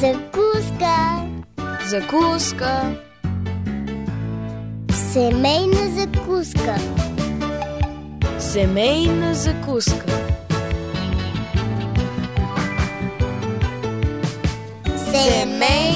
Закуска. Закуска. Семейна закуска. Семейна закуска. Семейна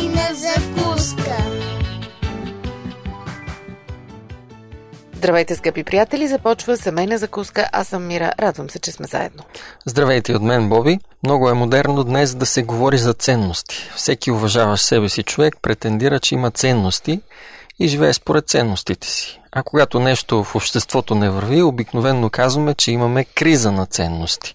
Здравейте, скъпи приятели! Започва семейна закуска. Аз съм Мира. Радвам се, че сме заедно. Здравейте от мен, Боби. Много е модерно днес да се говори за ценности. Всеки уважаващ себе си човек претендира, че има ценности и живее според ценностите си. А когато нещо в обществото не върви, обикновенно казваме, че имаме криза на ценности.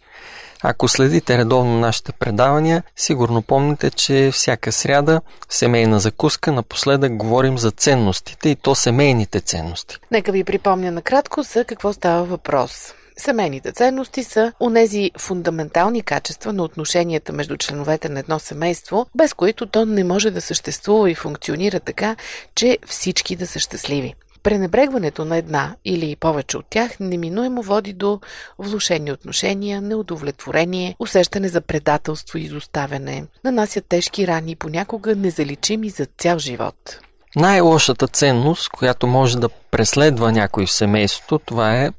Ако следите редовно нашите предавания, сигурно помните, че всяка сряда в семейна закуска напоследък говорим за ценностите и то семейните ценности. Нека ви припомня накратко за какво става въпрос. Семейните ценности са онези фундаментални качества на отношенията между членовете на едно семейство, без които то не може да съществува и функционира така, че всички да са щастливи. Пренебрегването на една или повече от тях неминуемо води до влушени отношения, неудовлетворение, усещане за предателство и изоставяне, нанасят тежки рани, понякога незаличими за цял живот. Най-лошата ценност, която може да преследва някой в семейството, това е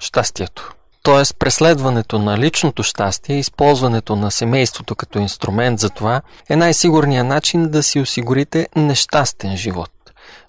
щастието. Тоест, преследването на личното щастие, използването на семейството като инструмент за това е най-сигурният начин да си осигурите нещастен живот.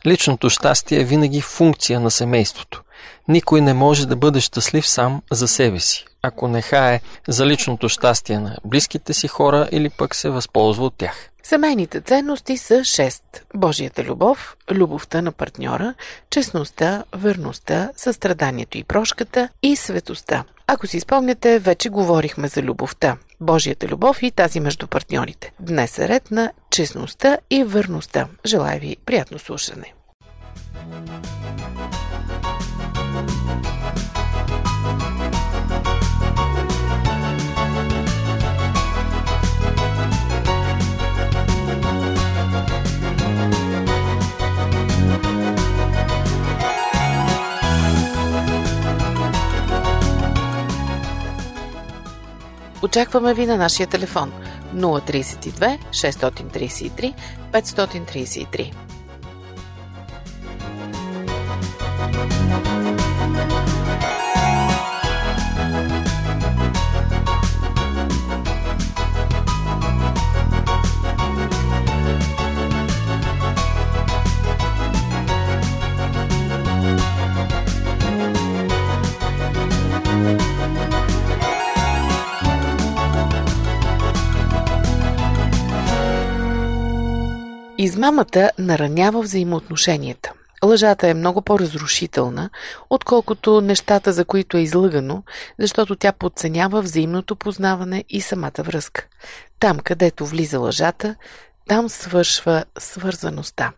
Личното щастие е винаги функция на семейството. Никой не може да бъде щастлив сам за себе си, ако не хае за личното щастие на близките си хора или пък се възползва от тях. Семейните ценности са 6. Божията любов, любовта на партньора, честността, верността, състраданието и прошката и светостта. Ако си спомняте, вече говорихме за любовта. Божията любов и тази между партньорите. Днес е ред на честността и верността. Желая ви приятно слушане. Очакваме ви на нашия телефон 032 633 533. Измамата наранява взаимоотношенията. Лъжата е много по-разрушителна, отколкото нещата, за които е излъгано, защото тя подценява взаимното познаване и самата връзка. Там, където влиза лъжата, там свършва свързаността.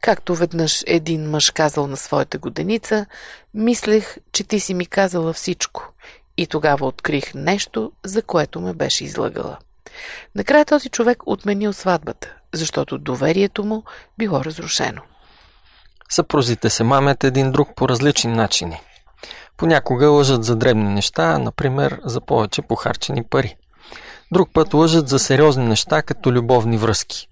Както веднъж един мъж казал на своята годеница, мислех, че ти си ми казала всичко. И тогава открих нещо, за което ме беше излъгала. Накрая този човек отменил сватбата, защото доверието му било разрушено. Съпрузите се мамят един друг по различни начини. Понякога лъжат за дребни неща, например за повече похарчени пари. Друг път лъжат за сериозни неща, като любовни връзки.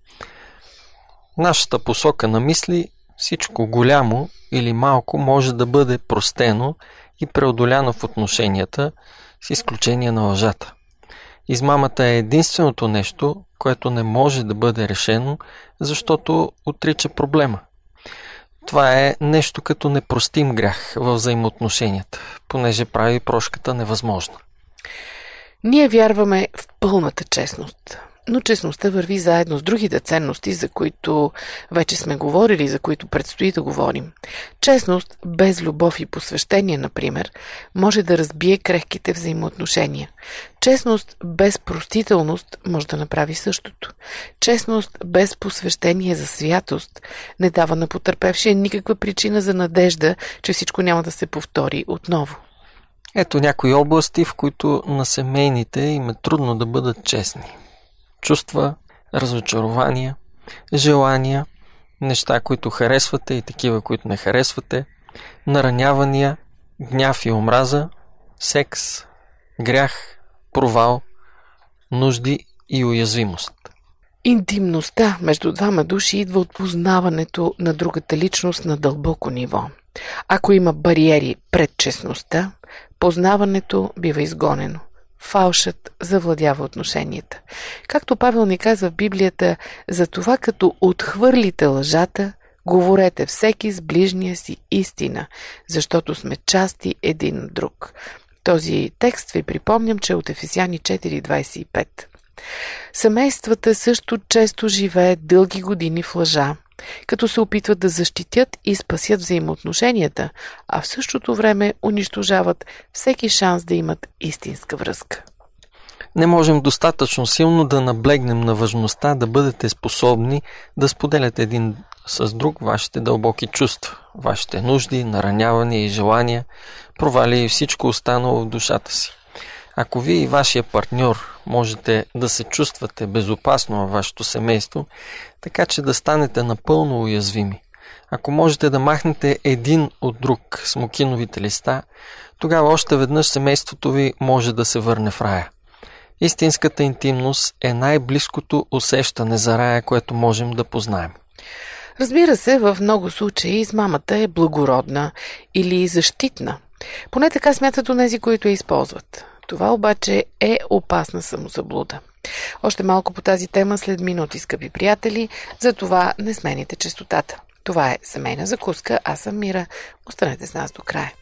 Нашата посока на мисли всичко голямо или малко може да бъде простено и преодоляно в отношенията, с изключение на лъжата. Измамата е единственото нещо, което не може да бъде решено, защото отрича проблема. Това е нещо като непростим грях в взаимоотношенията, понеже прави прошката невъзможна. Ние вярваме в пълната честност. Но честността върви заедно с другите ценности, за които вече сме говорили, за които предстои да говорим. Честност, без любов и посвещение, например, може да разбие крехките взаимоотношения. Честност без простителност може да направи същото. Честност без посвещение за святост не дава на потърпевшия никаква причина за надежда, че всичко няма да се повтори отново. Ето някои области, в които на семейните им е трудно да бъдат честни чувства, разочарования, желания, неща, които харесвате и такива, които не харесвате, наранявания, гняв и омраза, секс, грях, провал, нужди и уязвимост. Интимността между двама души идва от познаването на другата личност на дълбоко ниво. Ако има бариери пред честността, познаването бива изгонено. Фалшът завладява отношенията. Както Павел ни казва в Библията, за това като отхвърлите лъжата, говорете всеки с ближния си истина, защото сме части един от друг. Този текст ви припомням, че е от Ефесяни 4.25. Семействата също често живеят дълги години в лъжа, като се опитват да защитят и спасят взаимоотношенията, а в същото време унищожават всеки шанс да имат истинска връзка. Не можем достатъчно силно да наблегнем на важността да бъдете способни да споделяте един с друг вашите дълбоки чувства, вашите нужди, наранявания и желания, провали и всичко останало в душата си. Ако вие и вашия партньор можете да се чувствате безопасно във вашето семейство, така че да станете напълно уязвими, ако можете да махнете един от друг смокиновите листа, тогава още веднъж семейството ви може да се върне в рая. Истинската интимност е най-близкото усещане за рая, което можем да познаем. Разбира се, в много случаи измамата е благородна или защитна. Поне така смятат онези, които я използват. Това обаче е опасна самозаблуда. Още малко по тази тема след минути, скъпи приятели, за това не смените частотата. Това е семейна закуска, аз съм Мира. Останете с нас до края.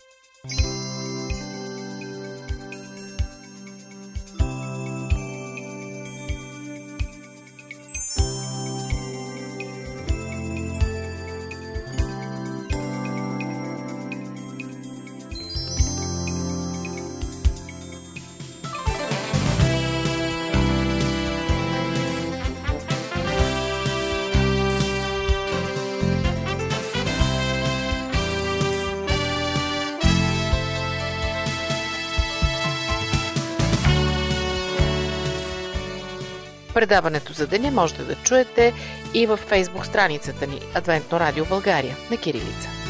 Предаването за деня можете да чуете и във фейсбук страницата ни Адвентно радио България на Кирилица.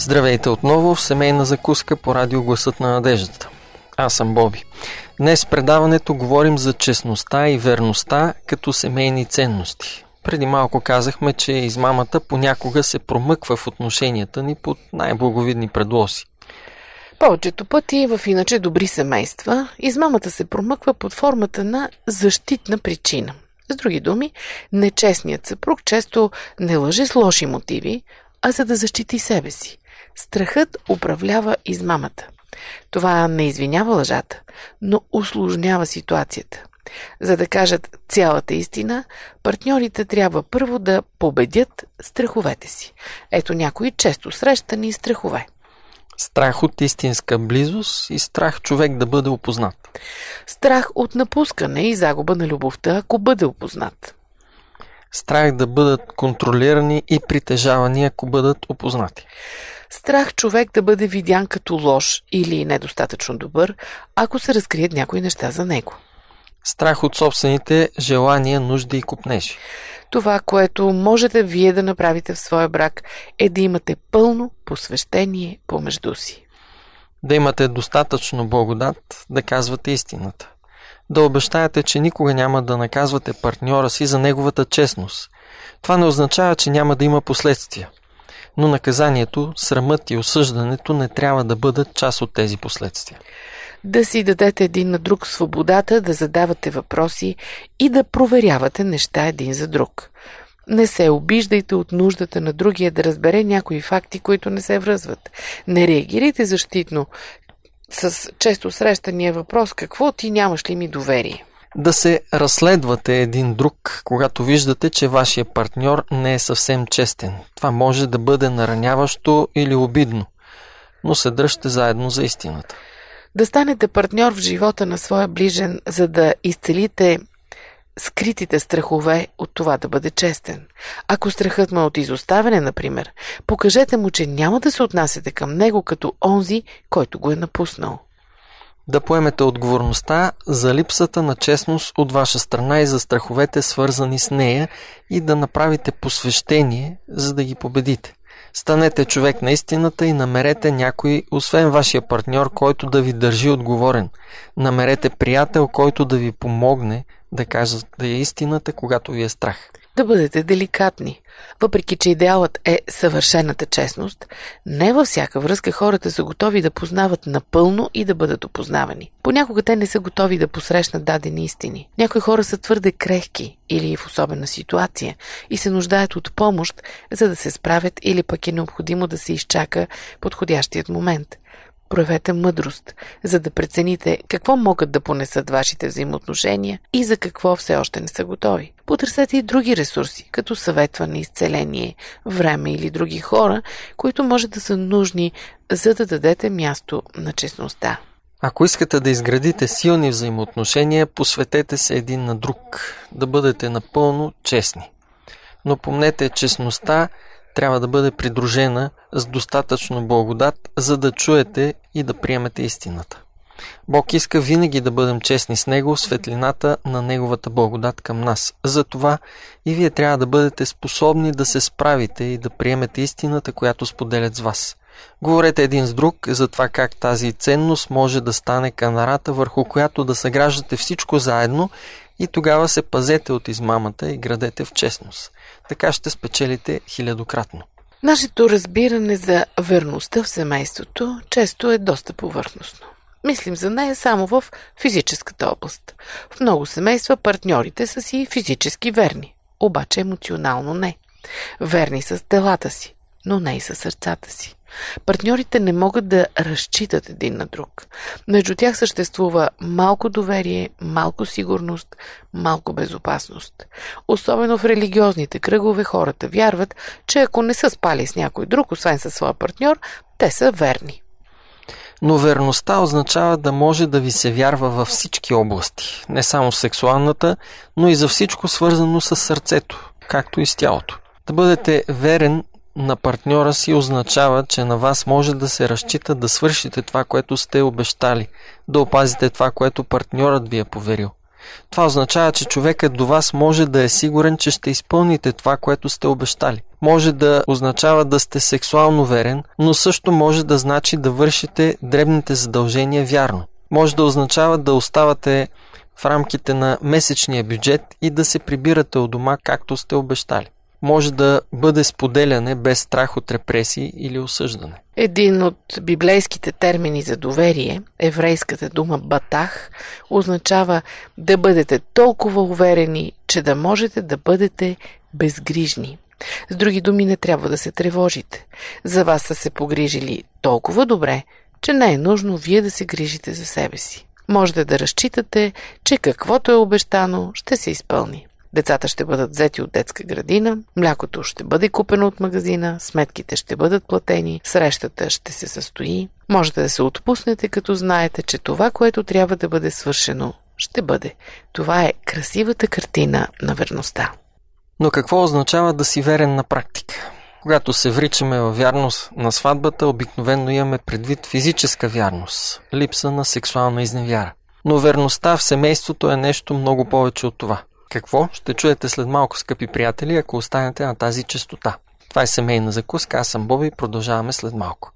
Здравейте отново в семейна закуска по радио Гласът на надеждата. Аз съм Боби. Днес в предаването говорим за честността и верността като семейни ценности. Преди малко казахме, че измамата понякога се промъква в отношенията ни под най-благовидни предлоси. Повечето пъти в иначе добри семейства измамата се промъква под формата на защитна причина. С други думи, нечестният съпруг често не лъже с лоши мотиви, а за да защити себе си. Страхът управлява измамата. Това не извинява лъжата, но усложнява ситуацията. За да кажат цялата истина, партньорите трябва първо да победят страховете си. Ето някои често срещани страхове. Страх от истинска близост и страх човек да бъде опознат. Страх от напускане и загуба на любовта, ако бъде опознат. Страх да бъдат контролирани и притежавани, ако бъдат опознати. Страх човек да бъде видян като лош или недостатъчно добър, ако се разкрият някои неща за него. Страх от собствените желания, нужди и купнежи. Това, което можете вие да направите в своя брак, е да имате пълно посвещение помежду си. Да имате достатъчно благодат да казвате истината. Да обещаете, че никога няма да наказвате партньора си за неговата честност. Това не означава, че няма да има последствия но наказанието, срамът и осъждането не трябва да бъдат част от тези последствия. Да си дадете един на друг свободата да задавате въпроси и да проверявате неща един за друг. Не се обиждайте от нуждата на другия да разбере някои факти, които не се връзват. Не реагирайте защитно, с често срещания въпрос какво ти нямаш ли ми доверие? Да се разследвате един друг, когато виждате, че вашия партньор не е съвсем честен. Това може да бъде нараняващо или обидно, но се дръжте заедно за истината. Да станете партньор в живота на своя ближен, за да изцелите скритите страхове от това да бъде честен. Ако страхът му е от изоставяне, например, покажете му, че няма да се отнасяте към него като онзи, който го е напуснал. Да поемете отговорността за липсата на честност от ваша страна и за страховете свързани с нея и да направите посвещение, за да ги победите. Станете човек на истината и намерете някой, освен вашия партньор, който да ви държи отговорен. Намерете приятел, който да ви помогне да кажат да е истината, когато ви е страх. Да бъдете деликатни. Въпреки, че идеалът е съвършената честност, не във всяка връзка хората са готови да познават напълно и да бъдат опознавани. Понякога те не са готови да посрещнат дадени истини. Някои хора са твърде крехки или в особена ситуация и се нуждаят от помощ, за да се справят или пък е необходимо да се изчака подходящият момент. Проявете мъдрост, за да прецените какво могат да понесат вашите взаимоотношения и за какво все още не са готови. Потърсете и други ресурси, като съветване, изцеление, време или други хора, които може да са нужни, за да дадете място на честността. Ако искате да изградите силни взаимоотношения, посветете се един на друг, да бъдете напълно честни. Но помнете, честността трябва да бъде придружена с достатъчно благодат, за да чуете и да приемете истината. Бог иска винаги да бъдем честни с Него светлината на Неговата благодат към нас. Затова и вие трябва да бъдете способни да се справите и да приемете истината, която споделят с вас. Говорете един с друг за това как тази ценност може да стане канарата, върху която да съграждате всичко заедно и тогава се пазете от измамата и градете в честност. Така ще спечелите хилядократно. Нашето разбиране за верността в семейството често е доста повърхностно. Мислим за нея само в физическата област. В много семейства партньорите са си физически верни, обаче емоционално не. Верни с телата си, но не и със сърцата си. Партньорите не могат да разчитат един на друг. Между тях съществува малко доверие, малко сигурност, малко безопасност. Особено в религиозните кръгове хората вярват, че ако не са спали с някой друг, освен със своя партньор, те са верни. Но верността означава да може да ви се вярва във всички области, не само сексуалната, но и за всичко свързано с сърцето, както и с тялото. Да бъдете верен на партньора си означава, че на вас може да се разчита да свършите това, което сте обещали, да опазите това, което партньорът ви е поверил. Това означава, че човекът до вас може да е сигурен, че ще изпълните това, което сте обещали. Може да означава да сте сексуално верен, но също може да значи да вършите дребните задължения вярно. Може да означава да оставате в рамките на месечния бюджет и да се прибирате от дома, както сте обещали може да бъде споделяне без страх от репресии или осъждане. Един от библейските термини за доверие, еврейската дума батах, означава да бъдете толкова уверени, че да можете да бъдете безгрижни. С други думи, не трябва да се тревожите. За вас са се погрижили толкова добре, че не е нужно вие да се грижите за себе си. Можете да разчитате, че каквото е обещано, ще се изпълни. Децата ще бъдат взети от детска градина, млякото ще бъде купено от магазина, сметките ще бъдат платени, срещата ще се състои. Можете да се отпуснете, като знаете, че това, което трябва да бъде свършено, ще бъде. Това е красивата картина на верността. Но какво означава да си верен на практика? Когато се вричаме във вярност на сватбата, обикновено имаме предвид физическа вярност, липса на сексуална изневяра. Но верността в семейството е нещо много повече от това. Какво ще чуете след малко, скъпи приятели, ако останете на тази частота? Това е семейна закуска, аз съм Боби, продължаваме след малко.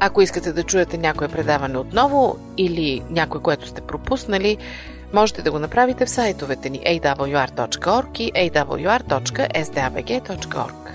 Ако искате да чуете някое предаване отново или някое, което сте пропуснали, можете да го направите в сайтовете ни awr.org и awr.sdabg.org.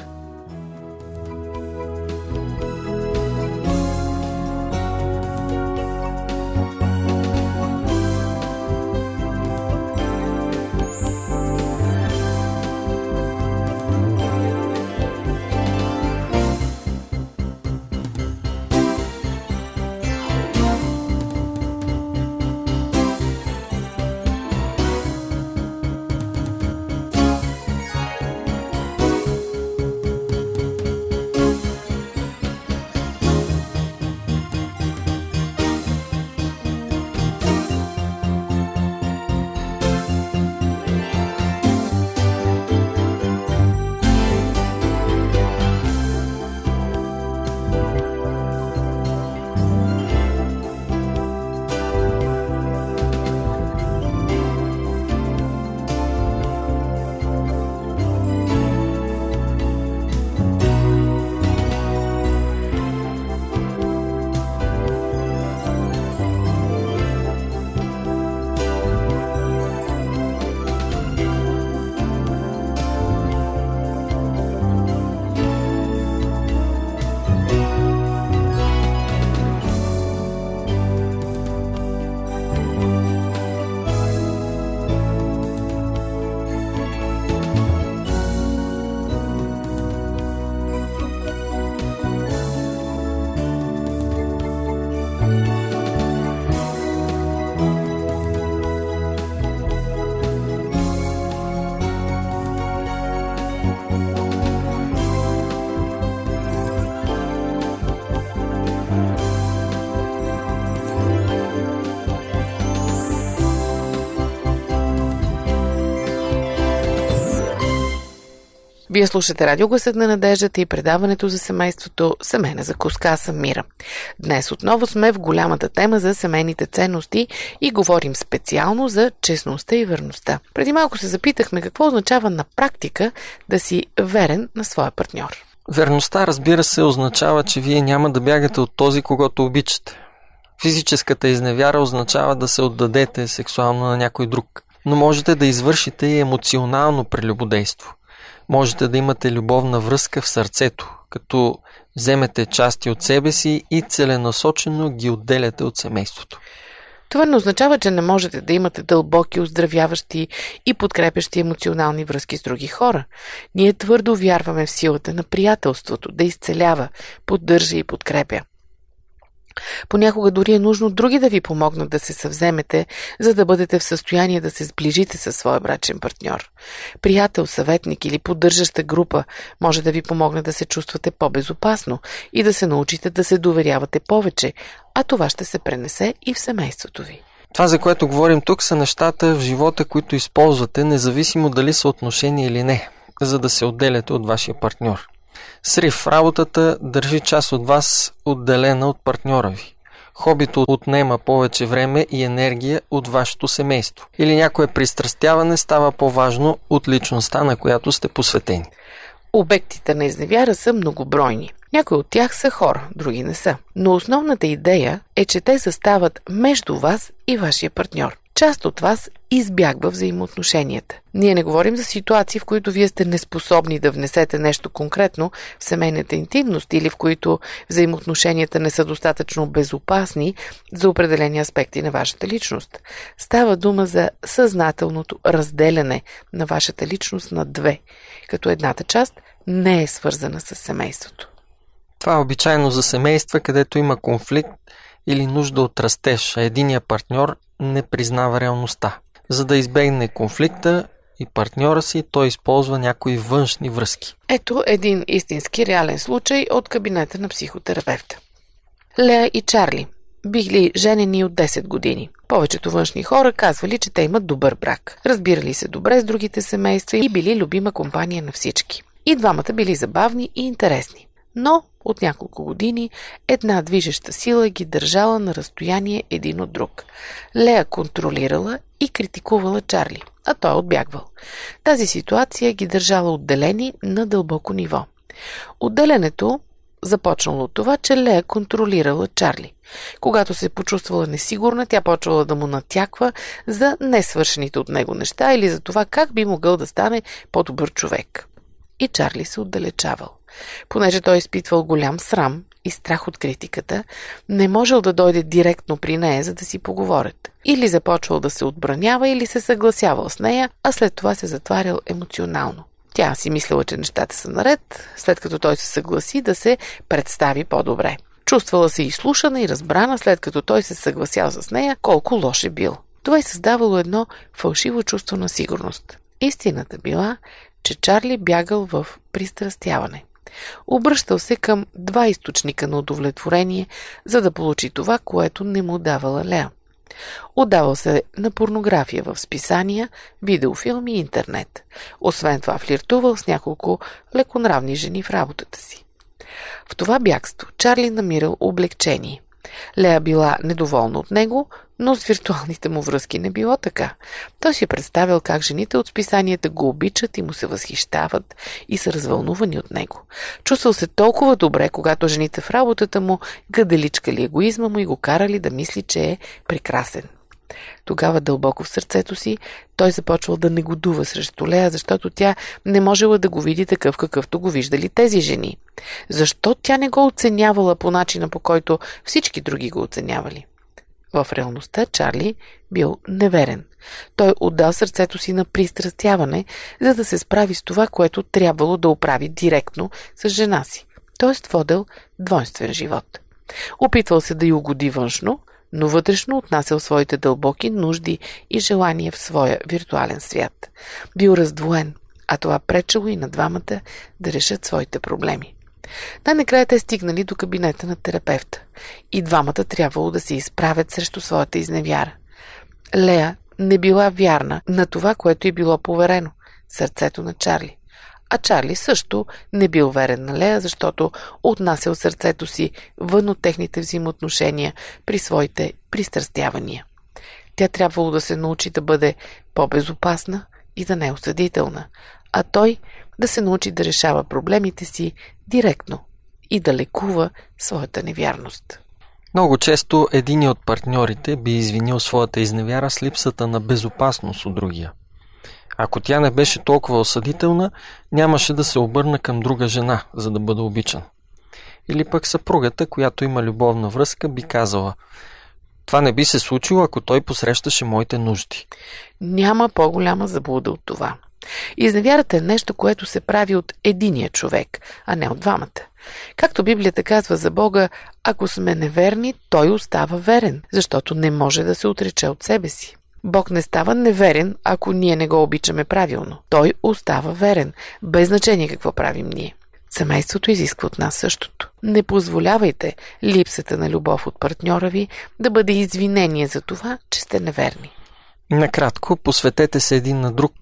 Вие слушате радио Гласът на надеждата и предаването за семейството Семейна закуска. Аз съм Мира. Днес отново сме в голямата тема за семейните ценности и говорим специално за честността и верността. Преди малко се запитахме какво означава на практика да си верен на своя партньор. Верността, разбира се, означава, че вие няма да бягате от този, когато обичате. Физическата изневяра означава да се отдадете сексуално на някой друг. Но можете да извършите и емоционално прелюбодейство – можете да имате любовна връзка в сърцето, като вземете части от себе си и целенасочено ги отделяте от семейството. Това не означава, че не можете да имате дълбоки, оздравяващи и подкрепящи емоционални връзки с други хора. Ние твърдо вярваме в силата на приятелството да изцелява, поддържа и подкрепя. Понякога дори е нужно други да ви помогнат да се съвземете, за да бъдете в състояние да се сближите със своя брачен партньор. Приятел, съветник или поддържаща група може да ви помогне да се чувствате по-безопасно и да се научите да се доверявате повече, а това ще се пренесе и в семейството ви. Това, за което говорим тук, са нещата в живота, които използвате, независимо дали са отношения или не, за да се отделяте от вашия партньор. Срив работата държи част от вас отделена от партньора ви. Хобито отнема повече време и енергия от вашето семейство. Или някое пристрастяване става по-важно от личността, на която сте посветени. Обектите на изневяра са многобройни. Някои от тях са хора, други не са. Но основната идея е, че те застават между вас и вашия партньор част от вас избягва взаимоотношенията. Ние не говорим за ситуации, в които вие сте неспособни да внесете нещо конкретно в семейната интимност или в които взаимоотношенията не са достатъчно безопасни за определени аспекти на вашата личност. Става дума за съзнателното разделяне на вашата личност на две, като едната част не е свързана с семейството. Това е обичайно за семейства, където има конфликт или нужда от растеж, а единия партньор не признава реалността. За да избегне конфликта и партньора си, той използва някои външни връзки. Ето един истински реален случай от кабинета на психотерапевта. Лея и Чарли били женени от 10 години. Повечето външни хора казвали, че те имат добър брак. Разбирали се добре с другите семейства и били любима компания на всички. И двамата били забавни и интересни но от няколко години една движеща сила ги държала на разстояние един от друг. Лея контролирала и критикувала Чарли, а той отбягвал. Тази ситуация ги държала отделени на дълбоко ниво. Отделянето започнало от това, че Лея контролирала Чарли. Когато се почувствала несигурна, тя почвала да му натяква за несвършените от него неща или за това как би могъл да стане по-добър човек. И Чарли се отдалечавал. Понеже той изпитвал голям срам и страх от критиката, не можел да дойде директно при нея, за да си поговорят. Или започвал да се отбранява, или се съгласявал с нея, а след това се затварял емоционално. Тя си мислила, че нещата са наред, след като той се съгласи да се представи по-добре. Чувствала се изслушана и разбрана, след като той се съгласял с нея, колко лош е бил. Това е създавало едно фалшиво чувство на сигурност. Истината била, че Чарли бягал в пристрастяване. Обръщал се към два източника на удовлетворение, за да получи това, което не му давала Леа. Отдавал се на порнография в списания, видеофилми и интернет. Освен това флиртувал с няколко леконравни жени в работата си. В това бягство Чарли намирал облегчение. Лея била недоволна от него, но с виртуалните му връзки не било така. Той си представил как жените от списанията го обичат и му се възхищават и са развълнувани от него. Чувствал се толкова добре, когато жените в работата му гаделичкали егоизма му и го карали да мисли, че е прекрасен. Тогава дълбоко в сърцето си той започвал да негодува срещу Лея, защото тя не можела да го види такъв какъвто го виждали тези жени. Защо тя не го оценявала по начина по който всички други го оценявали? В реалността Чарли бил неверен. Той отдал сърцето си на пристрастяване, за да се справи с това, което трябвало да оправи директно с жена си. Тоест водел двойствен живот. Опитвал се да й угоди външно, но вътрешно отнасял своите дълбоки нужди и желания в своя виртуален свят. Бил раздвоен, а това пречело и на двамата да решат своите проблеми. Най-накрая те стигнали до кабинета на терапевта и двамата трябвало да се изправят срещу своята изневяра. Лея не била вярна на това, което е било поверено – сърцето на Чарли. А Чарли също не бил верен на Лея, защото отнасял сърцето си вън от техните взаимоотношения при своите пристрастявания. Тя трябвало да се научи да бъде по-безопасна и да не е осъдителна, а той да се научи да решава проблемите си директно и да лекува своята невярност. Много често един от партньорите би извинил своята изневяра с липсата на безопасност от другия – ако тя не беше толкова осъдителна, нямаше да се обърна към друга жена, за да бъде обичан. Или пък съпругата, която има любовна връзка, би казала Това не би се случило, ако той посрещаше моите нужди. Няма по-голяма заблуда от това. Изневярата е нещо, което се прави от единия човек, а не от двамата. Както Библията казва за Бога, ако сме неверни, той остава верен, защото не може да се отрече от себе си. Бог не става неверен, ако ние не го обичаме правилно. Той остава верен, без значение какво правим ние. Семейството изисква от нас същото. Не позволявайте липсата на любов от партньора ви да бъде извинение за това, че сте неверни. Накратко, посветете се един на друг,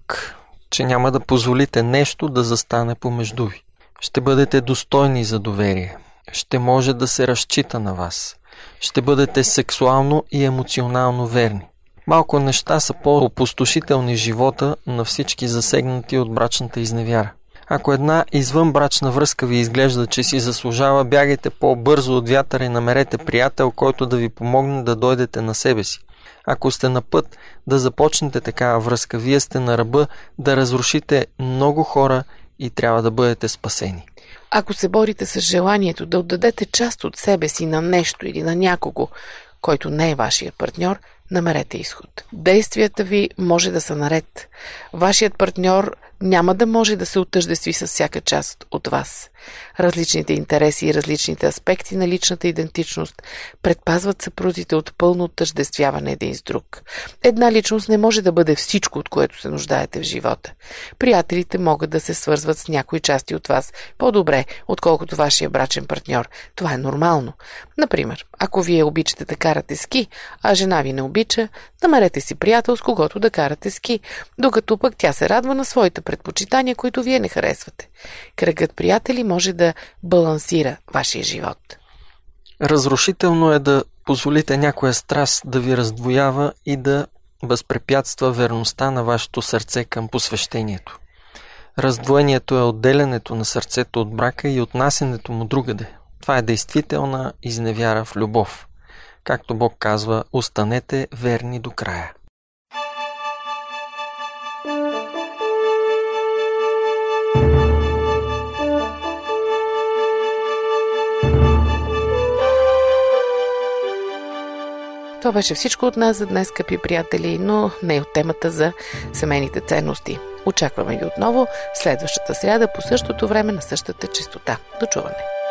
че няма да позволите нещо да застане помежду ви. Ще бъдете достойни за доверие. Ще може да се разчита на вас. Ще бъдете сексуално и емоционално верни. Малко неща са по-опустошителни живота на всички засегнати от брачната изневяра. Ако една извънбрачна връзка ви изглежда, че си заслужава, бягайте по-бързо от вятъра и намерете приятел, който да ви помогне да дойдете на себе си. Ако сте на път да започнете такава връзка, вие сте на ръба да разрушите много хора и трябва да бъдете спасени. Ако се борите с желанието да отдадете част от себе си на нещо или на някого, който не е вашия партньор, намерете изход. Действията ви може да са наред. Вашият партньор няма да може да се отъждестви с всяка част от вас. Различните интереси и различните аспекти на личната идентичност предпазват съпрузите от пълно отъждествяване един с друг. Една личност не може да бъде всичко, от което се нуждаете в живота. Приятелите могат да се свързват с някои части от вас по-добре, отколкото вашия брачен партньор. Това е нормално. Например, ако вие обичате да карате ски, а жена ви не обича, намерете си приятел, с когото да карате ски, докато пък тя се радва на своите предпочитания, които вие не харесвате. Кръгът приятели може да балансира вашия живот. Разрушително е да позволите някоя страст да ви раздвоява и да възпрепятства верността на вашето сърце към посвещението. Раздвоението е отделянето на сърцето от брака и отнасянето му другаде. Това е действителна изневяра в любов. Както Бог казва, останете верни до края. Това беше всичко от нас за днес, скъпи приятели, но не от темата за семейните ценности. Очакваме ви отново следващата сряда по същото време на същата частота. До чуване!